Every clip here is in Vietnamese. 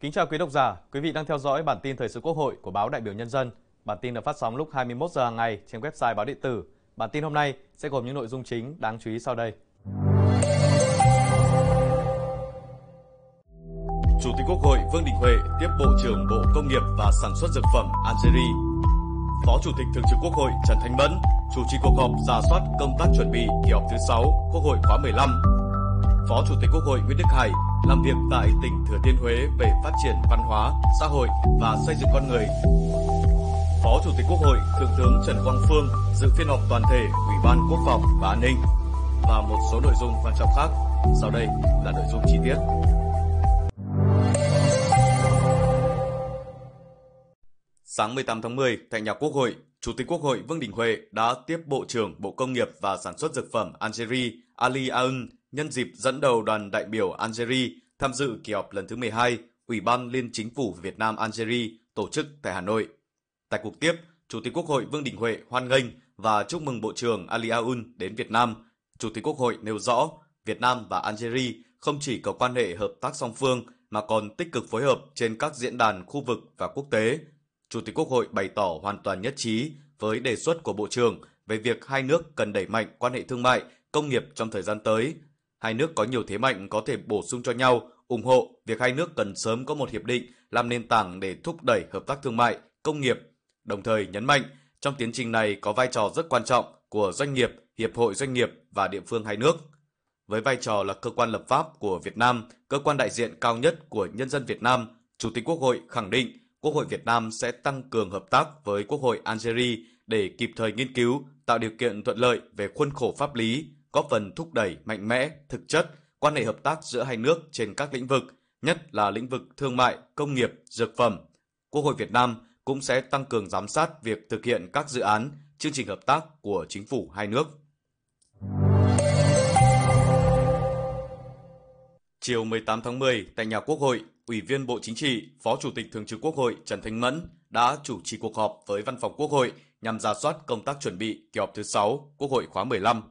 Kính chào quý độc giả, quý vị đang theo dõi bản tin thời sự Quốc hội của báo Đại biểu Nhân dân. Bản tin được phát sóng lúc 21 giờ hàng ngày trên website báo điện tử. Bản tin hôm nay sẽ gồm những nội dung chính đáng chú ý sau đây. Chủ tịch Quốc hội Vương Đình Huệ tiếp Bộ trưởng Bộ Công nghiệp và Sản xuất Dược phẩm Algeria. Phó Chủ tịch Thường trực Quốc hội Trần Thanh Mẫn chủ trì cuộc họp giả soát công tác chuẩn bị kỳ họp thứ 6 Quốc hội khóa 15. Phó Chủ tịch Quốc hội Nguyễn Đức Hải làm việc tại tỉnh Thừa Thiên Huế về phát triển văn hóa, xã hội và xây dựng con người. Phó Chủ tịch Quốc hội Thượng tướng Trần Quang Phương dự phiên họp toàn thể Ủy ban Quốc phòng và An ninh và một số nội dung quan trọng khác. Sau đây là nội dung chi tiết. Sáng 18 tháng 10, tại nhà Quốc hội, Chủ tịch Quốc hội Vương Đình Huệ đã tiếp Bộ trưởng Bộ Công nghiệp và Sản xuất Dược phẩm Algeria Ali Aoun nhân dịp dẫn đầu đoàn đại biểu Algeria tham dự kỳ họp lần thứ 12 Ủy ban Liên Chính phủ Việt Nam Algeria tổ chức tại Hà Nội. Tại cuộc tiếp, Chủ tịch Quốc hội Vương Đình Huệ hoan nghênh và chúc mừng Bộ trưởng Ali Aoun đến Việt Nam. Chủ tịch Quốc hội nêu rõ, Việt Nam và Algeria không chỉ có quan hệ hợp tác song phương mà còn tích cực phối hợp trên các diễn đàn khu vực và quốc tế. Chủ tịch Quốc hội bày tỏ hoàn toàn nhất trí với đề xuất của Bộ trưởng về việc hai nước cần đẩy mạnh quan hệ thương mại, công nghiệp trong thời gian tới. Hai nước có nhiều thế mạnh có thể bổ sung cho nhau, ủng hộ việc hai nước cần sớm có một hiệp định làm nền tảng để thúc đẩy hợp tác thương mại, công nghiệp. Đồng thời nhấn mạnh, trong tiến trình này có vai trò rất quan trọng của doanh nghiệp, hiệp hội doanh nghiệp và địa phương hai nước. Với vai trò là cơ quan lập pháp của Việt Nam, cơ quan đại diện cao nhất của nhân dân Việt Nam, Chủ tịch Quốc hội khẳng định Quốc hội Việt Nam sẽ tăng cường hợp tác với Quốc hội Algeria để kịp thời nghiên cứu, tạo điều kiện thuận lợi về khuôn khổ pháp lý, góp phần thúc đẩy mạnh mẽ, thực chất quan hệ hợp tác giữa hai nước trên các lĩnh vực, nhất là lĩnh vực thương mại, công nghiệp, dược phẩm. Quốc hội Việt Nam cũng sẽ tăng cường giám sát việc thực hiện các dự án, chương trình hợp tác của chính phủ hai nước. Chiều 18 tháng 10, tại nhà Quốc hội, Ủy viên Bộ Chính trị, Phó Chủ tịch Thường trực Quốc hội Trần Thanh Mẫn đã chủ trì cuộc họp với Văn phòng Quốc hội nhằm ra soát công tác chuẩn bị kỳ họp thứ 6 Quốc hội khóa 15.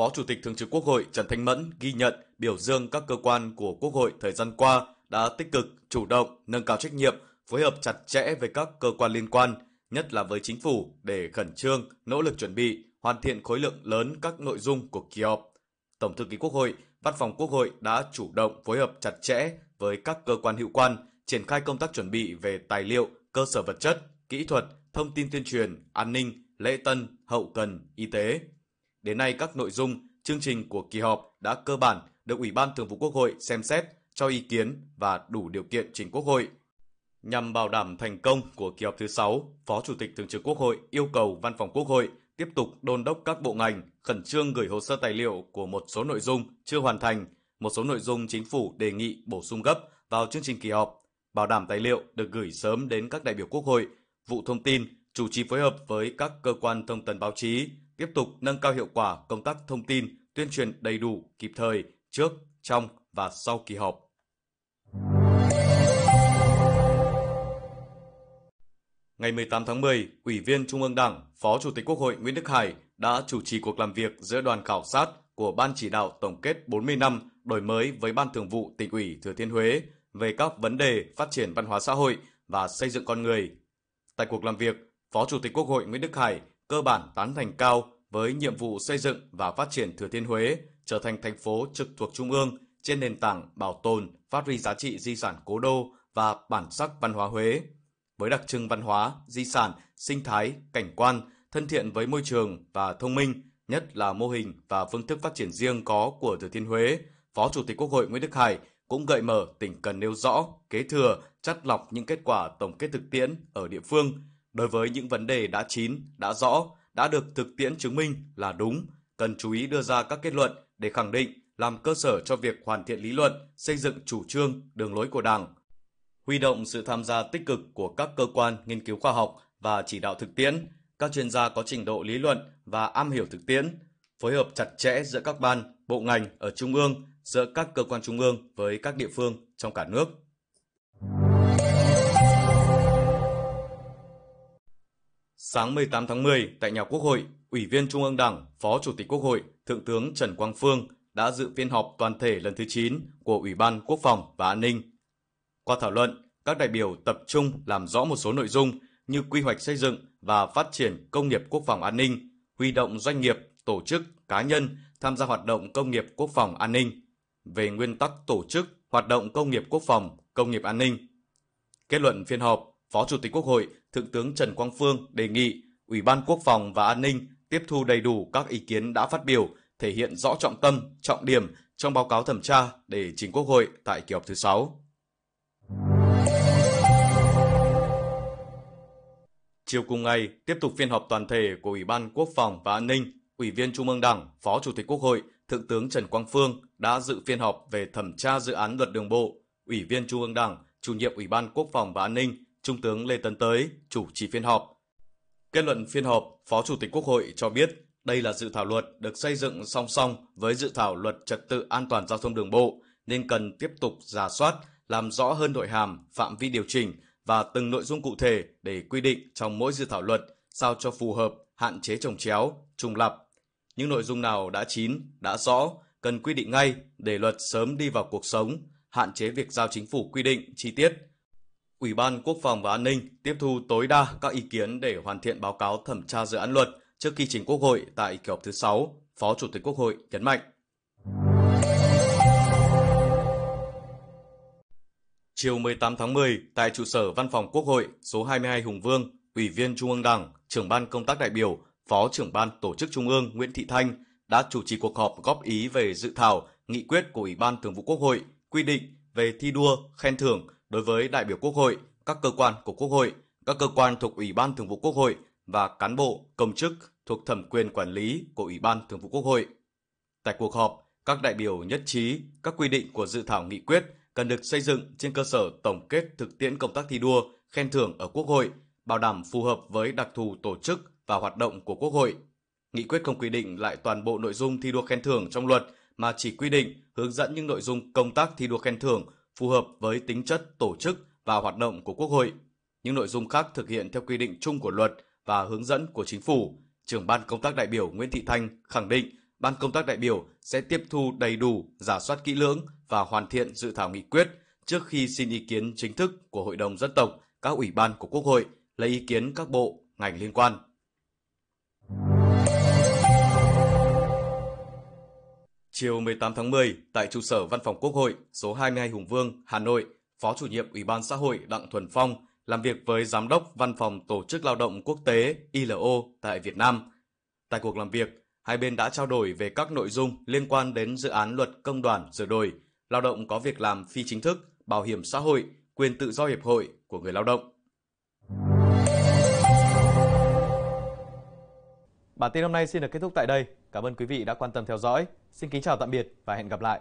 Phó Chủ tịch Thường trực Quốc hội Trần Thanh Mẫn ghi nhận, biểu dương các cơ quan của Quốc hội thời gian qua đã tích cực, chủ động, nâng cao trách nhiệm, phối hợp chặt chẽ với các cơ quan liên quan, nhất là với chính phủ để khẩn trương, nỗ lực chuẩn bị, hoàn thiện khối lượng lớn các nội dung của kỳ họp. Tổng thư ký Quốc hội, Văn phòng Quốc hội đã chủ động phối hợp chặt chẽ với các cơ quan hữu quan, triển khai công tác chuẩn bị về tài liệu, cơ sở vật chất, kỹ thuật, thông tin tuyên truyền, an ninh, lễ tân, hậu cần, y tế. Đến nay các nội dung, chương trình của kỳ họp đã cơ bản được Ủy ban Thường vụ Quốc hội xem xét, cho ý kiến và đủ điều kiện trình Quốc hội. Nhằm bảo đảm thành công của kỳ họp thứ 6, Phó Chủ tịch Thường trực Quốc hội yêu cầu Văn phòng Quốc hội tiếp tục đôn đốc các bộ ngành khẩn trương gửi hồ sơ tài liệu của một số nội dung chưa hoàn thành, một số nội dung chính phủ đề nghị bổ sung gấp vào chương trình kỳ họp, bảo đảm tài liệu được gửi sớm đến các đại biểu Quốc hội, vụ thông tin, chủ trì phối hợp với các cơ quan thông tấn báo chí, tiếp tục nâng cao hiệu quả công tác thông tin, tuyên truyền đầy đủ, kịp thời, trước, trong và sau kỳ họp. Ngày 18 tháng 10, Ủy viên Trung ương Đảng, Phó Chủ tịch Quốc hội Nguyễn Đức Hải đã chủ trì cuộc làm việc giữa đoàn khảo sát của Ban chỉ đạo tổng kết 40 năm đổi mới với Ban Thường vụ tỉnh ủy Thừa Thiên Huế về các vấn đề phát triển văn hóa xã hội và xây dựng con người. Tại cuộc làm việc, Phó Chủ tịch Quốc hội Nguyễn Đức Hải cơ bản tán thành cao với nhiệm vụ xây dựng và phát triển Thừa Thiên Huế trở thành thành phố trực thuộc Trung ương trên nền tảng bảo tồn, phát huy giá trị di sản cố đô và bản sắc văn hóa Huế. Với đặc trưng văn hóa, di sản, sinh thái, cảnh quan, thân thiện với môi trường và thông minh, nhất là mô hình và phương thức phát triển riêng có của Thừa Thiên Huế, Phó Chủ tịch Quốc hội Nguyễn Đức Hải cũng gợi mở tỉnh cần nêu rõ, kế thừa, chắt lọc những kết quả tổng kết thực tiễn ở địa phương đối với những vấn đề đã chín, đã rõ, đã được thực tiễn chứng minh là đúng, cần chú ý đưa ra các kết luận để khẳng định, làm cơ sở cho việc hoàn thiện lý luận, xây dựng chủ trương, đường lối của Đảng. Huy động sự tham gia tích cực của các cơ quan nghiên cứu khoa học và chỉ đạo thực tiễn, các chuyên gia có trình độ lý luận và am hiểu thực tiễn, phối hợp chặt chẽ giữa các ban, bộ ngành ở trung ương, giữa các cơ quan trung ương với các địa phương trong cả nước. Sáng 18 tháng 10, tại nhà Quốc hội, Ủy viên Trung ương Đảng, Phó Chủ tịch Quốc hội, Thượng tướng Trần Quang Phương đã dự phiên họp toàn thể lần thứ 9 của Ủy ban Quốc phòng và An ninh Qua thảo luận, các đại biểu tập trung làm rõ một số nội dung như quy hoạch xây dựng và phát triển công nghiệp quốc phòng an ninh, huy động doanh nghiệp, tổ chức, cá nhân tham gia hoạt động công nghiệp quốc phòng an ninh, về nguyên tắc tổ chức hoạt động công nghiệp quốc phòng, công nghiệp an ninh. Kết luận phiên họp, Phó Chủ tịch Quốc hội Thượng tướng Trần Quang Phương đề nghị Ủy ban Quốc phòng và An ninh tiếp thu đầy đủ các ý kiến đã phát biểu, thể hiện rõ trọng tâm, trọng điểm trong báo cáo thẩm tra để trình Quốc hội tại kỳ họp thứ 6. Chiều cùng ngày, tiếp tục phiên họp toàn thể của Ủy ban Quốc phòng và An ninh, Ủy viên Trung ương Đảng, Phó Chủ tịch Quốc hội, Thượng tướng Trần Quang Phương đã dự phiên họp về thẩm tra dự án luật đường bộ. Ủy viên Trung ương Đảng, Chủ nhiệm Ủy ban Quốc phòng và An ninh, Trung tướng Lê Tấn Tới chủ trì phiên họp. Kết luận phiên họp, Phó Chủ tịch Quốc hội cho biết đây là dự thảo luật được xây dựng song song với dự thảo luật trật tự an toàn giao thông đường bộ nên cần tiếp tục giả soát, làm rõ hơn nội hàm, phạm vi điều chỉnh và từng nội dung cụ thể để quy định trong mỗi dự thảo luật sao cho phù hợp, hạn chế trồng chéo, trùng lặp. Những nội dung nào đã chín, đã rõ, cần quy định ngay để luật sớm đi vào cuộc sống, hạn chế việc giao chính phủ quy định chi tiết. Ủy ban Quốc phòng và An ninh tiếp thu tối đa các ý kiến để hoàn thiện báo cáo thẩm tra dự án luật trước khi trình Quốc hội tại kỳ họp thứ 6, Phó Chủ tịch Quốc hội nhấn mạnh. Chiều 18 tháng 10, tại trụ sở Văn phòng Quốc hội số 22 Hùng Vương, Ủy viên Trung ương Đảng, trưởng ban công tác đại biểu, Phó trưởng ban tổ chức Trung ương Nguyễn Thị Thanh đã chủ trì cuộc họp góp ý về dự thảo nghị quyết của Ủy ban Thường vụ Quốc hội quy định về thi đua, khen thưởng đối với đại biểu Quốc hội, các cơ quan của Quốc hội, các cơ quan thuộc Ủy ban Thường vụ Quốc hội và cán bộ, công chức thuộc thẩm quyền quản lý của Ủy ban Thường vụ Quốc hội. Tại cuộc họp, các đại biểu nhất trí các quy định của dự thảo nghị quyết cần được xây dựng trên cơ sở tổng kết thực tiễn công tác thi đua, khen thưởng ở Quốc hội, bảo đảm phù hợp với đặc thù tổ chức và hoạt động của Quốc hội. Nghị quyết không quy định lại toàn bộ nội dung thi đua khen thưởng trong luật mà chỉ quy định hướng dẫn những nội dung công tác thi đua khen thưởng phù hợp với tính chất tổ chức và hoạt động của Quốc hội. Những nội dung khác thực hiện theo quy định chung của luật và hướng dẫn của chính phủ. Trưởng ban công tác đại biểu Nguyễn Thị Thanh khẳng định ban công tác đại biểu sẽ tiếp thu đầy đủ, giả soát kỹ lưỡng và hoàn thiện dự thảo nghị quyết trước khi xin ý kiến chính thức của Hội đồng dân tộc, các ủy ban của Quốc hội, lấy ý kiến các bộ, ngành liên quan. Chiều 18 tháng 10, tại trụ sở Văn phòng Quốc hội số 22 Hùng Vương, Hà Nội, Phó chủ nhiệm Ủy ban xã hội Đặng Thuần Phong làm việc với Giám đốc Văn phòng Tổ chức Lao động Quốc tế ILO tại Việt Nam. Tại cuộc làm việc, hai bên đã trao đổi về các nội dung liên quan đến dự án luật công đoàn sửa đổi, lao động có việc làm phi chính thức, bảo hiểm xã hội, quyền tự do hiệp hội của người lao động. Bản tin hôm nay xin được kết thúc tại đây. Cảm ơn quý vị đã quan tâm theo dõi. Xin kính chào tạm biệt và hẹn gặp lại.